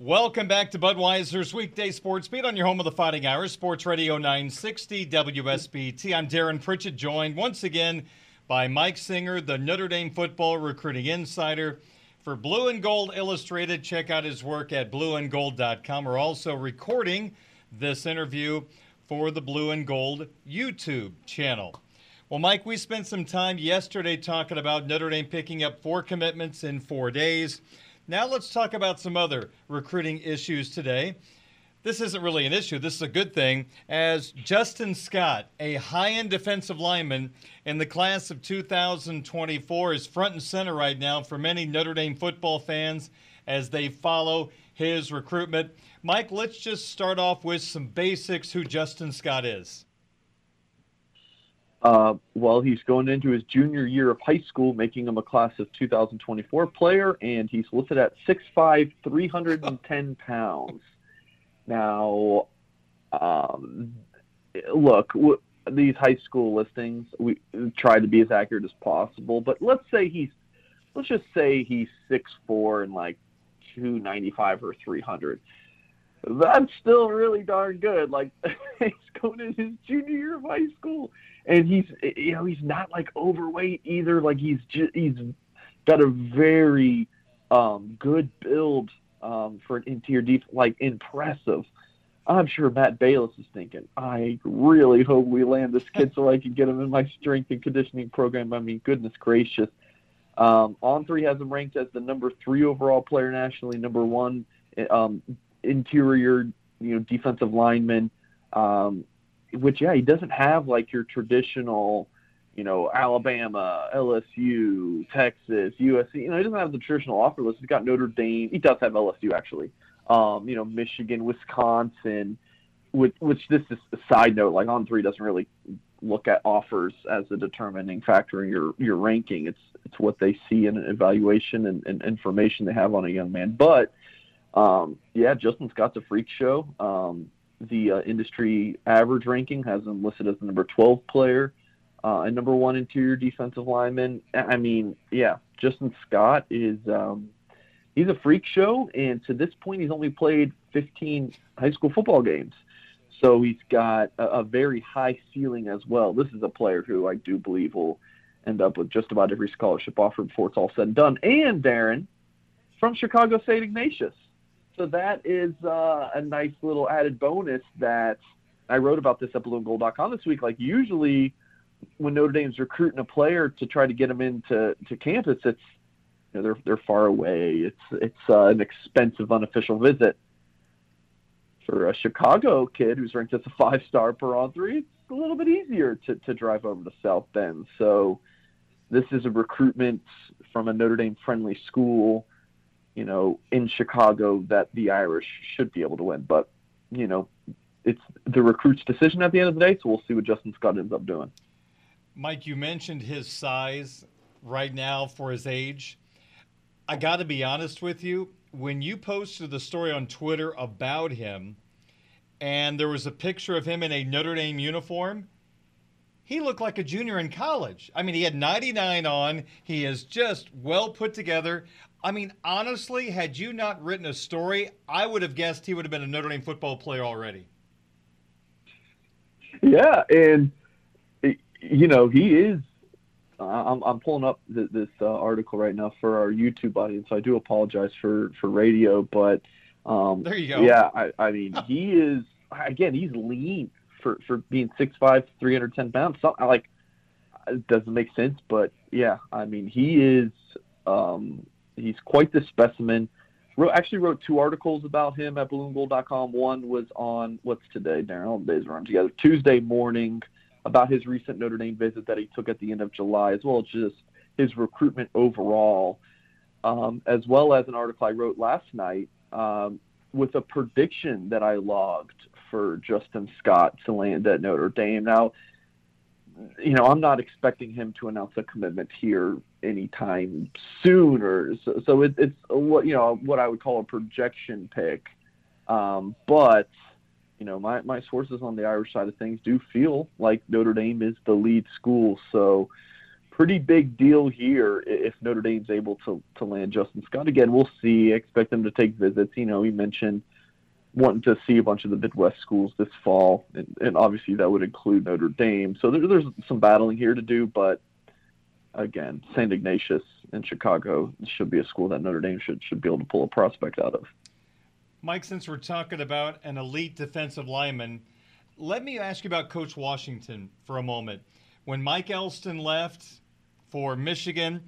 Welcome back to Budweiser's weekday sports beat on your home of the Fighting Irish, Sports Radio 960 WSBT. I'm Darren Pritchett, joined once again by Mike Singer, the Notre Dame football recruiting insider. For Blue and Gold Illustrated, check out his work at blueandgold.com. We're also recording this interview for the Blue and Gold YouTube channel. Well, Mike, we spent some time yesterday talking about Notre Dame picking up four commitments in four days. Now let's talk about some other recruiting issues today. This isn't really an issue. This is a good thing, as Justin Scott, a high end defensive lineman in the class of 2024, is front and center right now for many Notre Dame football fans as they follow his recruitment. Mike, let's just start off with some basics who Justin Scott is. Uh, well, he's going into his junior year of high school, making him a class of 2024 player, and he's listed at 6'5", 310 pounds. Now, um, look, w- these high school listings, we try to be as accurate as possible, but let's say he's, let's just say he's 6'4", and like 295 or 300 that's still really darn good. Like he's going in his junior year of high school, and he's you know he's not like overweight either. Like he's just, he's got a very um, good build um, for an interior deep, like impressive. I'm sure Matt Balis is thinking, I really hope we land this kid so I can get him in my strength and conditioning program. I mean, goodness gracious. Um, On3 has him ranked as the number three overall player nationally, number one um, interior, you know, defensive lineman. Um, which yeah, he doesn't have like your traditional, you know, Alabama, LSU, Texas, USC. You know, he doesn't have the traditional offer list. He's got Notre Dame. He does have LSU actually. Um, you know, Michigan, Wisconsin. Which, which this is a side note. Like On3 doesn't really look at offers as a determining factor in your your ranking. It's it's what they see in an evaluation and, and information they have on a young man. But um, yeah, Justin Scott's a freak show. Um, the uh, industry average ranking has him listed as the number 12 player uh, and number one interior defensive lineman. I mean, yeah, Justin Scott is um, he's a freak show, and to this point, he's only played 15 high school football games. So he's got a, a very high ceiling as well. This is a player who I do believe will end up with just about every scholarship offer before it's all said and done. And Darren, from Chicago St. Ignatius so that is uh, a nice little added bonus that I wrote about this at blueandgold.com this week. Like usually, when Notre Dame's recruiting a player to try to get them into to campus, it's you know, they're they're far away. It's it's uh, an expensive unofficial visit. For a Chicago kid who's ranked as a five star per On3, it's a little bit easier to, to drive over to South Bend. So this is a recruitment from a Notre Dame friendly school you know, in Chicago that the Irish should be able to win. But, you know, it's the recruit's decision at the end of the day, so we'll see what Justin Scott ends up doing. Mike, you mentioned his size right now for his age. I got to be honest with you. When you posted the story on Twitter about him, and there was a picture of him in a Notre Dame uniform, he looked like a junior in college. I mean, he had 99 on. He is just well put together. I mean, honestly, had you not written a story, I would have guessed he would have been a Notre Dame football player already. Yeah, and you know he is. Uh, I'm, I'm pulling up the, this uh, article right now for our YouTube audience. So I do apologize for for radio, but um, there you go. Yeah, I, I mean he is again. He's lean for for being 6'5", 310 pounds. Something like it doesn't make sense, but yeah, I mean he is. Um, he's quite the specimen. Wrote, actually wrote two articles about him at blueandgold.com. One was on what's today, Darren? Days run together. Tuesday morning about his recent Notre Dame visit that he took at the end of July, as well as just his recruitment overall. um, as well as an article I wrote last night um, with a prediction that I logged for Justin Scott to land at Notre Dame. Now, you know, I'm not expecting him to announce a commitment here anytime soon, or so, so it, it's what you know what I would call a projection pick. Um, but you know, my my sources on the Irish side of things do feel like Notre Dame is the lead school, so pretty big deal here if Notre Dame's able to to land Justin Scott again. We'll see. expect them to take visits. You know, he mentioned wanting to see a bunch of the Midwest schools this fall, and, and obviously that would include Notre Dame. So there, there's some battling here to do, but again, St. Ignatius in Chicago should be a school that Notre Dame should should be able to pull a prospect out of. Mike, since we're talking about an elite defensive lineman, let me ask you about Coach Washington for a moment. When Mike Elston left for Michigan,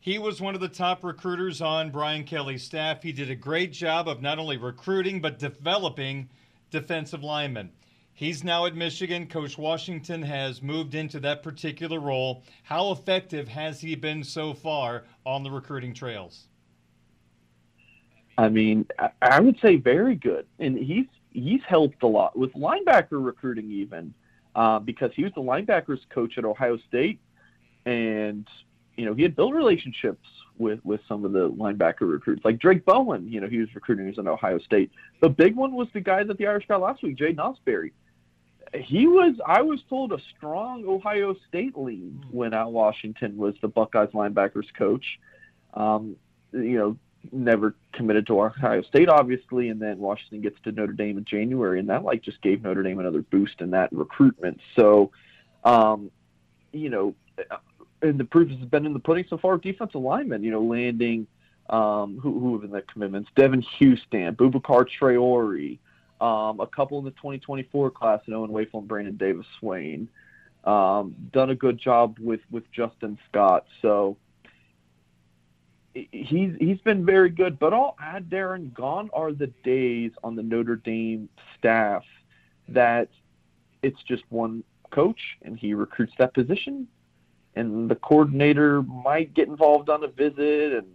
he was one of the top recruiters on Brian Kelly's staff. He did a great job of not only recruiting, but developing defensive linemen. He's now at Michigan. Coach Washington has moved into that particular role. How effective has he been so far on the recruiting trails? I mean, I would say very good, and he's he's helped a lot with linebacker recruiting, even uh, because he was the linebackers coach at Ohio State, and you know, he had built relationships with with some of the linebacker recruits, like Drayk Bowen. You know, he was recruiting as an Ohio State. The big one was the guy that the Irish got last week, Jaiden Ausberry. He was, I was told, a strong Ohio State lead when Al Washington was the Buckeyes linebackers coach. Um, you know, never committed to Ohio State, obviously, and then Washington gets to Notre Dame in January, and that like just gave Notre Dame another boost in that recruitment. So, um, you know, and the proof has been in the pudding so far. Defensive linemen, you know, landing um, who, who have been the commitments: Devan Houstan, Boubacar Traore, um, a couple in the 2024 class, and Owen Wafle and Brandon Davis Swain. Um, done a good job with with Justin Scott. So he's he's been very good. But I'll add, Darren, gone are the days on the Notre Dame staff that it's just one coach and he recruits that position and the coordinator might get involved on a visit and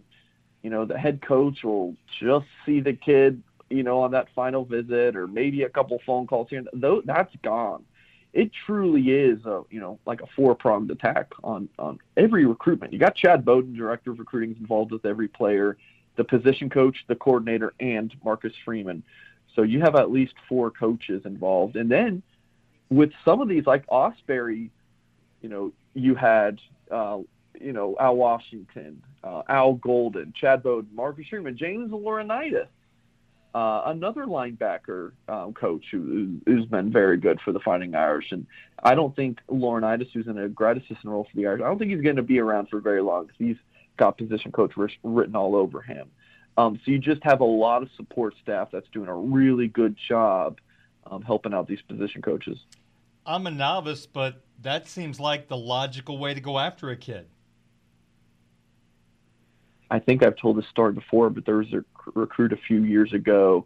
you know the head coach will just see the kid you know on that final visit or maybe a couple phone calls here though that's gone. It truly is a you know like a four pronged attack on on every recruitment. You got chad bowden director of recruiting involved with every player the position coach the coordinator and marcus freeman. So you have at least four coaches involved. And then with some of these like ausberry you know you had, uh, you know, Al Washington, uh, Al Golden, Chad Bowden, Marcus Freeman, James Laurinaitis, uh, another linebacker um, coach who, who's been very good for the Fighting Irish. And I don't think Laurinaitis, who's in a grad assistant role for the Irish, I don't think he's going to be around for very long because he's got position coach written all over him. Um, so you just have a lot of support staff that's doing a really good job um, helping out these position coaches. I'm a novice, but that seems like the logical way to go after a kid. I think I've told this story before, but there was a recruit a few years ago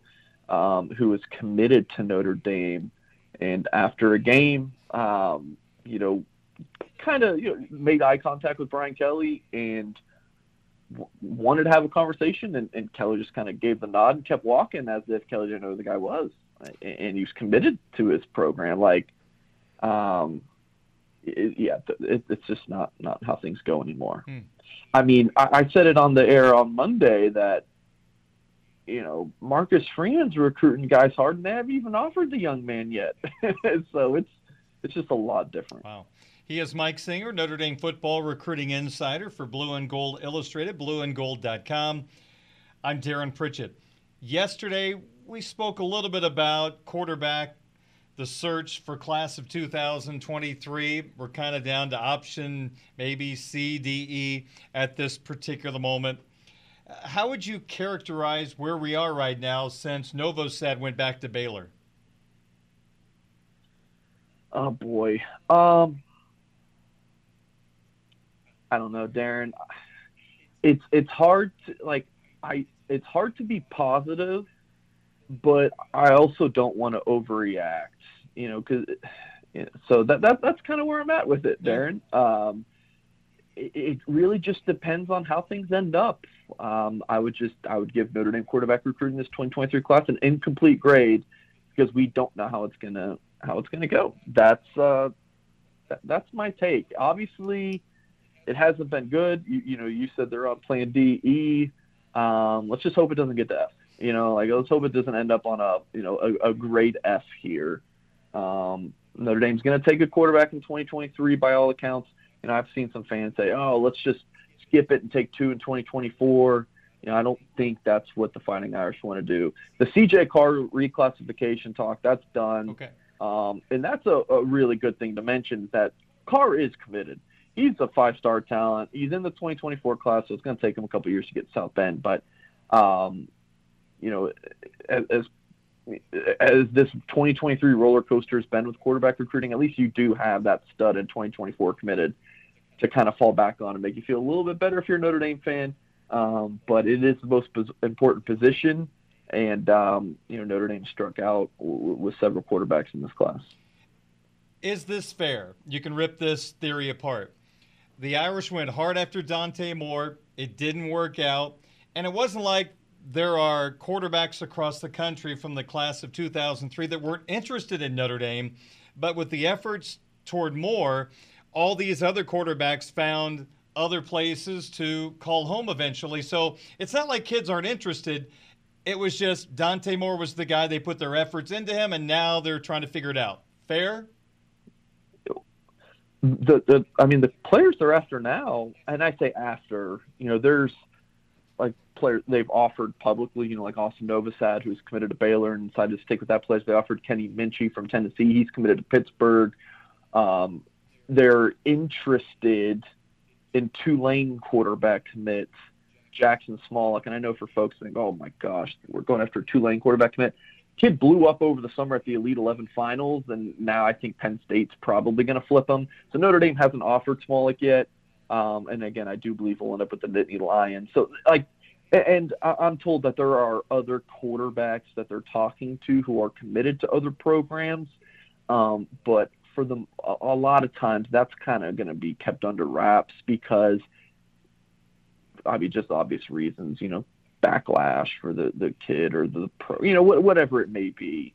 um, who was committed to Notre Dame, and after a game, um, you know, kind of you know, made eye contact with Brian Kelly and w- wanted to have a conversation, and, and Kelly just kind of gave the nod and kept walking as if Kelly didn't know who the guy was, and he was committed to his program. Like, um, it, yeah, it, it's just not not how things go anymore. Hmm. I mean, I, I said it on the air on Monday that you know Marcus Freeman's recruiting guys hard, and they haven't even offered the young man yet. so it's it's just a lot different. Wow. He is Mike Singer, Notre Dame football recruiting insider for Blue and Gold Illustrated, blueandgold.com. I'm Darren Pritchett. Yesterday, we spoke a little bit about quarterback the search for class of 2023. We're kind of down to option maybe C, D, E at this particular moment. How would you characterize where we are right now since Novosad went back to Baylor? Oh boy, um, I don't know, Darren. It's it's hard to like I. It's hard to be positive, but I also don't want to overreact you know, because so that, that that's kind of where I'm at with it, Darren. Um, it, it really just depends on how things end up. Um, I would just I would give Notre Dame quarterback recruiting this 2023 class an incomplete grade because we don't know how it's gonna how it's gonna go. That's uh, that, that's my take. Obviously, it hasn't been good. You, you know, you said they're on Plan D, E. Um, let's just hope it doesn't get to F. You know, like let's hope it doesn't end up on a you know a, a grade F here. Um, Notre Dame's going to take a quarterback in 2023 by all accounts. And I've seen some fans say, "Oh, let's just skip it and take two in 2024." You know, I don't think that's what the Fighting Irish want to do. The CJ Carr reclassification talk that's done, Okay. um, and that's a, a really good thing to mention. That Carr is committed. He's a five-star talent. He's in the 2024 class, so it's going to take him a couple years to get South Bend. But, um, you know, as, as as this 2023 roller coaster has been with quarterback recruiting, at least you do have that stud in 2024 committed to kind of fall back on and make you feel a little bit better if you're a Notre Dame fan. Um, but it is the most important position, and um, you know Notre Dame struck out w- with several quarterbacks in this class. Is this fair? You can rip this theory apart. The Irish went hard after Dante Moore. It didn't work out. And it wasn't like there are quarterbacks across the country from the class of 2003 that weren't interested in Notre Dame. But with the efforts toward Moore, all these other quarterbacks found other places to call home eventually. So it's not like kids aren't interested. It was just Dante Moore was the guy they put their efforts into him, and now they're trying to figure it out. Fair? the the I mean the players they're after now, and I say after, you know, there's like players they've offered publicly, you know, like Austin Novosad, who's committed to Baylor and decided to stick with that place. They offered Kenny Minchey from Tennessee. He's committed to Pittsburgh. Um, they're interested in Tulane quarterback commits, Jackson Smolik. And I know for folks think, oh my gosh, we're going after a Tulane quarterback commit kid blew up over the summer at the Elite 11 finals, and now I think Penn State's probably going to flip him. So Notre Dame hasn't offered Smolik yet. Um, and again, I do believe we'll end up with the Nittany Lions. So, like, and I'm told that there are other quarterbacks that they're talking to who are committed to other programs. Um, but for them, a, lot of times that's kind of going to be kept under wraps because, I mean, just obvious reasons. You know, backlash for the, the kid or the pro, you know, whatever it may be.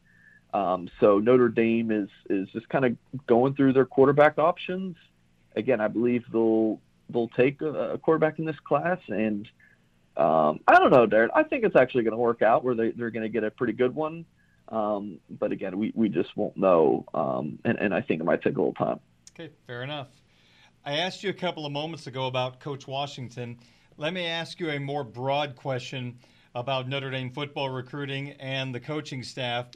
Um, so Notre Dame is is just kind of going through their quarterback options. Again, I believe they'll they'll take a, a quarterback in this class, and um, I don't know, Darren. I think it's actually going to work out where they they're going to get a pretty good one. Um, but again, we, we just won't know, um, and and I think it might take a little time. Okay, fair enough. I asked you a couple of moments ago about Coach Washington. Let me ask you a more broad question about Notre Dame football recruiting and the coaching staff.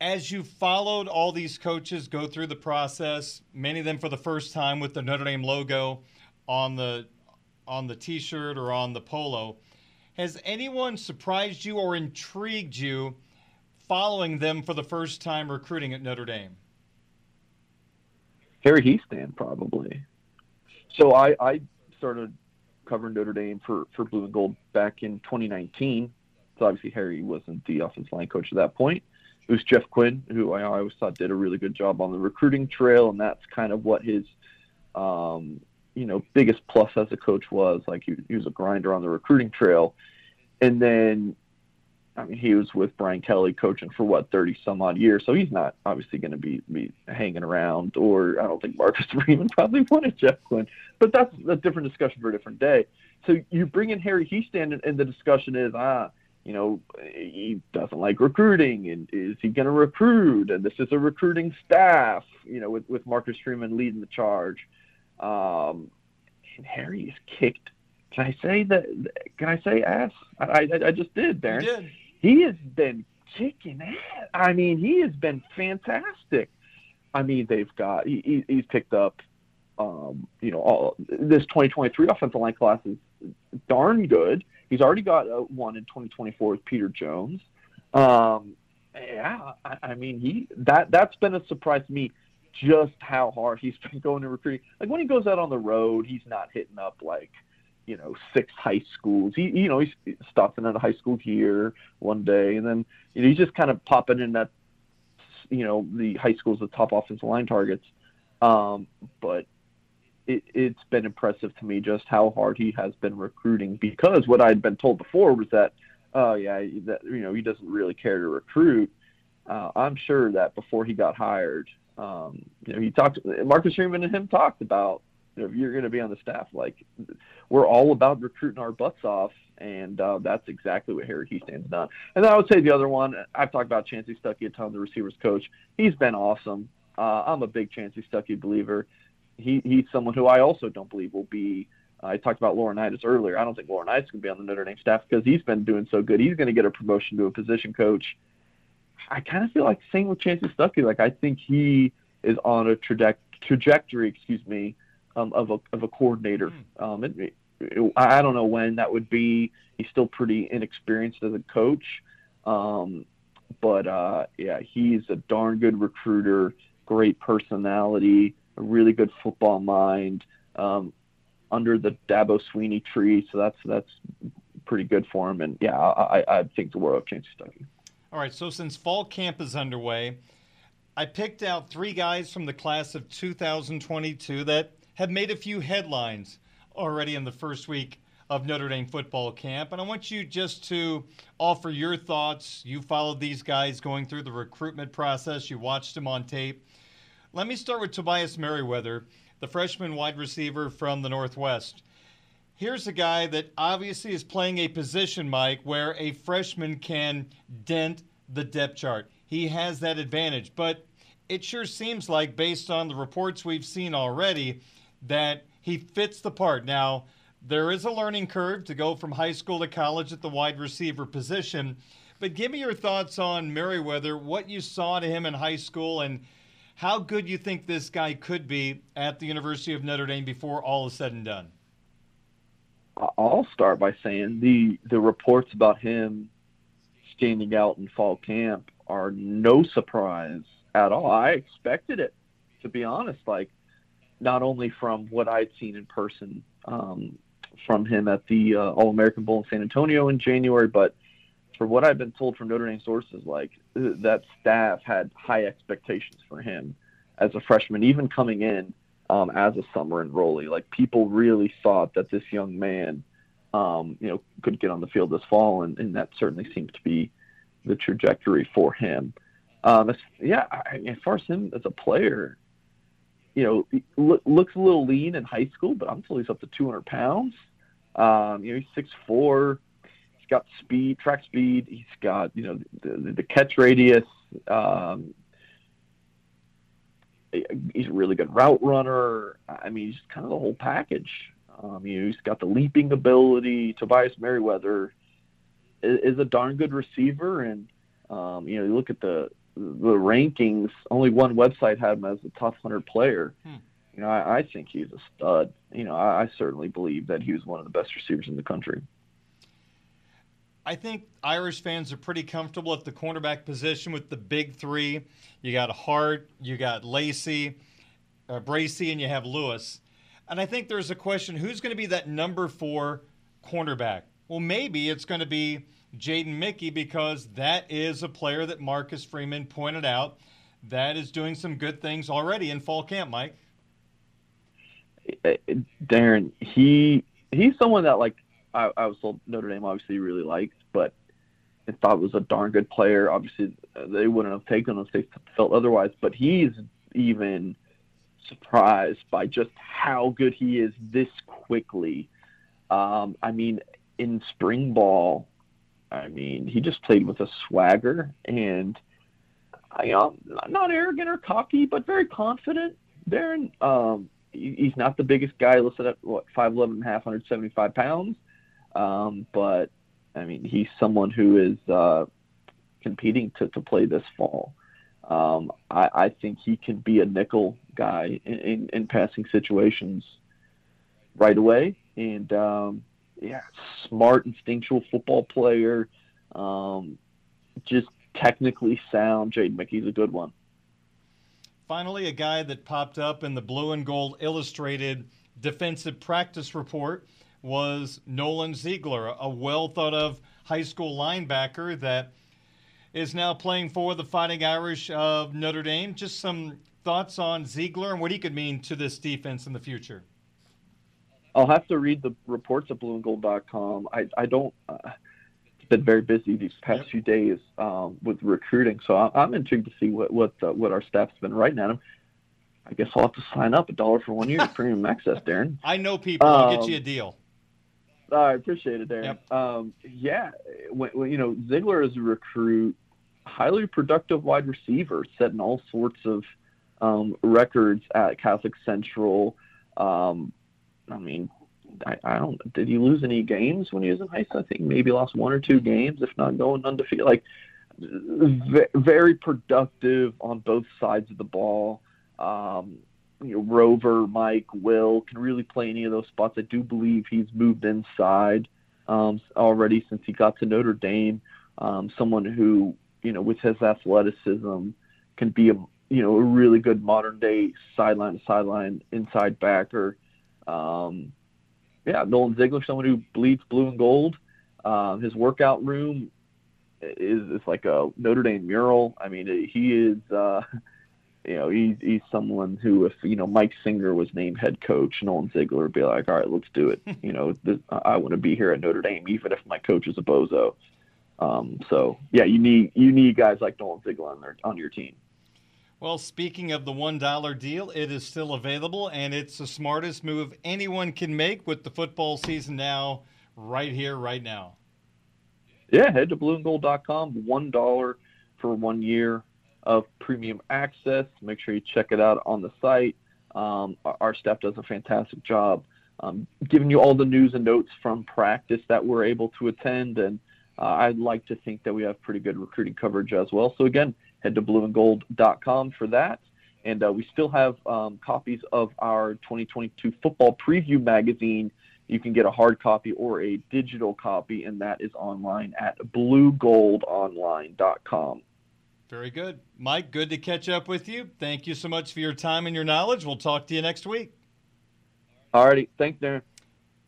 As you followed all these coaches go through the process, many of them for the first time with the Notre Dame logo on the on the t-shirt or on the polo, has anyone surprised you or intrigued you following them for the first time recruiting at Notre Dame? Harry Hiestand, probably. So I, I started covering Notre Dame for, for Blue and Gold back in 2019. So obviously Harry wasn't the offensive line coach at that point. It was Jeff Quinn, who I always thought did a really good job on the recruiting trail, and that's kind of what his, um, you know, biggest plus as a coach was. Like he, he was a grinder on the recruiting trail, and then I mean, he was with Brian Kelly coaching for what thirty some odd years, so he's not obviously going to be be hanging around. Or I don't think Marcus Freeman probably wanted Jeff Quinn, but that's a different discussion for a different day. So you bring in Harry Hiestand, and, and the discussion is ah, you know, he doesn't like recruiting, and is he going to recruit? And this is a recruiting staff, you know, with with Marcus Freeman leading the charge. Um, and Harry's kicked can I say that? Can I say ass? I, I, I just did, Darren. Did. He has been kicking ass. I mean, he has been fantastic. I mean, they've got he, he's picked up, um, you know, all this 2023 offensive line class is darn good. He's already got a one in 2024 with Peter Jones. Um, yeah, I, I mean, he that that's been a surprise to me. Just how hard he's been going to recruiting. Like when he goes out on the road, he's not hitting up like you know six high schools. He you know he's stopping at a high school here one day, and then you know, he's just kind of popping in that you know the high schools the top offensive line targets. Um, but it, has been impressive to me just how hard he has been recruiting because what I'd been told before was that, oh yeah, that you know he doesn't really care to recruit. Uh, I'm sure that before he got hired, um, you know, he talked. Marcus Freeman and him talked about you know, you're going to be on the staff, like we're all about recruiting our butts off, and uh, that's exactly what Harry Hiestand's done. And then I would say the other one, I've talked about Chansi Stuckey a ton, the receivers coach. He's been awesome. Uh, I'm a big Chansi Stuckey believer. He he's someone who I also don't believe will be. Uh, I talked about Laurinaitis earlier. I don't think Laurinaitis can be on the Notre Dame staff because he's been doing so good. He's going to get a promotion to a position coach. I kind of feel like same with Chansi Stuckey. Like I think he is on a traje- trajectory, excuse me, um, of a of a coordinator. Mm. Um, it, it, I don't know when that would be. He's still pretty inexperienced as a coach, um, but uh, yeah, he's a darn good recruiter, great personality, a really good football mind. Um, under the Dabo Swinney tree, so that's that's pretty good for him. And yeah, I, I think the world of Chansi Stuckey. All right, so since fall camp is underway, I picked out three guys from the class of 2022 that have made a few headlines already in the first week of Notre Dame football camp. And I want you just to offer your thoughts. You followed these guys going through the recruitment process, you watched them on tape. Let me start with Tobias Merriweather, the freshman wide receiver from the Northwest. Here's a guy that obviously is playing a position, Mike, where a freshman can dent the depth chart. He has that advantage. But it sure seems like, based on the reports we've seen already, that he fits the part. Now, there is a learning curve to go from high school to college at the wide receiver position. But give me your thoughts on Merriweather, what you saw to him in high school, and how good you think this guy could be at the University of Notre Dame before all is said and done. I'll start by saying the the reports about him standing out in fall camp are no surprise at all. I expected it, to be honest. Like not only from what I'd seen in person um, from him at the uh, All American Bowl in San Antonio in January, but for what I've been told from Notre Dame sources, like that staff had high expectations for him as a freshman, even coming in um, as a summer enrollee. Like people really thought that this young man, um, you know, could get on the field this fall, and, and that certainly seems to be the trajectory for him. Um, yeah, I, as far as him as a player, you know, look, looks a little lean in high school, but I'm told he's up to 200 pounds. Um, you know, he's six four. Got speed, track speed. He's got you know the, the catch radius. Um, he's a really good route runner. I mean, he's kind of the whole package. Um, you know, he's got the leaping ability. Tobias Merriweather is, is a darn good receiver, and um, you know, you look at the the rankings, only one website had him as a top 100 player. Hmm. You know, I, I, think he's a stud. You know, I, I certainly believe that he was one of the best receivers in the country. I think Irish fans are pretty comfortable at the cornerback position with the big three. You got Hart, you got Lacey, uh, Bracy, and you have Lewis. And I think there's a question who's going to be that number four cornerback? Well, maybe it's going to be Jaden Mickey because that is a player that Marcus Freeman pointed out that is doing some good things already in fall camp, Mike. Darren, he he's someone that like I, I was told Notre Dame obviously really liked, but I thought was a darn good player. Obviously, they wouldn't have taken him if they felt otherwise. But he's even surprised by just how good he is this quickly. Um, I mean, in spring ball, I mean, he just played with a swagger and, you know, not arrogant or cocky, but very confident. Darren, um, he's not the biggest guy listed at what 5'11 and a half, 175 pounds. Um, but I mean, he's someone who is uh, competing to, to play this fall. Um, I, I think he can be a nickel guy in, in, in passing situations right away. And um, yeah, smart, instinctual football player, um, just technically sound. Jaden Mickey's a good one. Finally, a guy that popped up in the Blue and Gold Illustrated defensive practice report was Nolan Ziegler, a well thought of high school linebacker that is now playing for the Fighting Irish of Notre Dame. Just some thoughts on Ziegler and what he could mean to this defense in the future. I'll have to read the reports at blueandgold.com. I I don't. Uh, it's been very busy these past Yep. few days um, with recruiting, so I, I'm intrigued to see what what uh, what our staff's been writing at him. I guess I'll have to sign up a dollar for one year premium access, Darren. I know people. I'll get Um, you a deal. I appreciate it, Darren. Yep. Um, yeah, when, when, you know Ziegler is a recruit, highly productive wide receiver, setting all sorts of um, records at Catholic Central. Um, I mean, I, I don't. Did he lose any games when he was in high school? I think maybe lost one or two games, if not going undefeated. Like v- very productive on both sides of the ball. Um, you know, Rover, Mike, Will can really play any of those spots. I do believe he's moved inside um, already since he got to Notre Dame. Um, someone who, you know, with his athleticism, can be a you know a really good modern day sideline to sideline inside backer. Um, yeah, Nolan Ziegler, someone who bleeds blue and gold. Um, his workout room is, is like a Notre Dame mural. I mean, he is. Uh, you know, he's he's someone who, if you know Mike Singer was named head coach, Nolan Ziegler would be like, all right, let's do it. you know, this, I want to be here at Notre Dame, even if my coach is a bozo. Um, so yeah, you need you need guys like Nolan Ziegler on their on your team. Well, speaking of the $1 deal, it is still available, and it's the smartest move anyone can make with the football season now, right here, right now. Yeah, head to blueandgold.com. One dollar for one year of premium access. Make sure you check it out on the site. Um, our, our staff does a fantastic job um, giving you all the news and notes from practice that we're able to attend. And uh, I'd like to think that we have pretty good recruiting coverage as well. So again, head to blueandgold.com for that. And uh, we still have um, copies of our 2022 football preview magazine. You can get a hard copy or a digital copy, and that is online at bluegoldonline.com. Very good. Mike, good to catch up with you. Thank you so much for your time and your knowledge. We'll talk to you next week. Alrighty, thanks, Darren.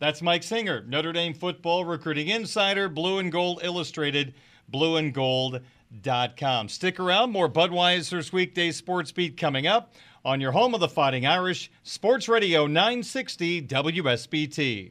That's Mike Singer, Notre Dame football recruiting insider, Blue and Gold Illustrated, blueandgold.com. Stick around, more Budweiser's weekday sports beat coming up on your home of the Fighting Irish, Sports Radio 960 WSBT.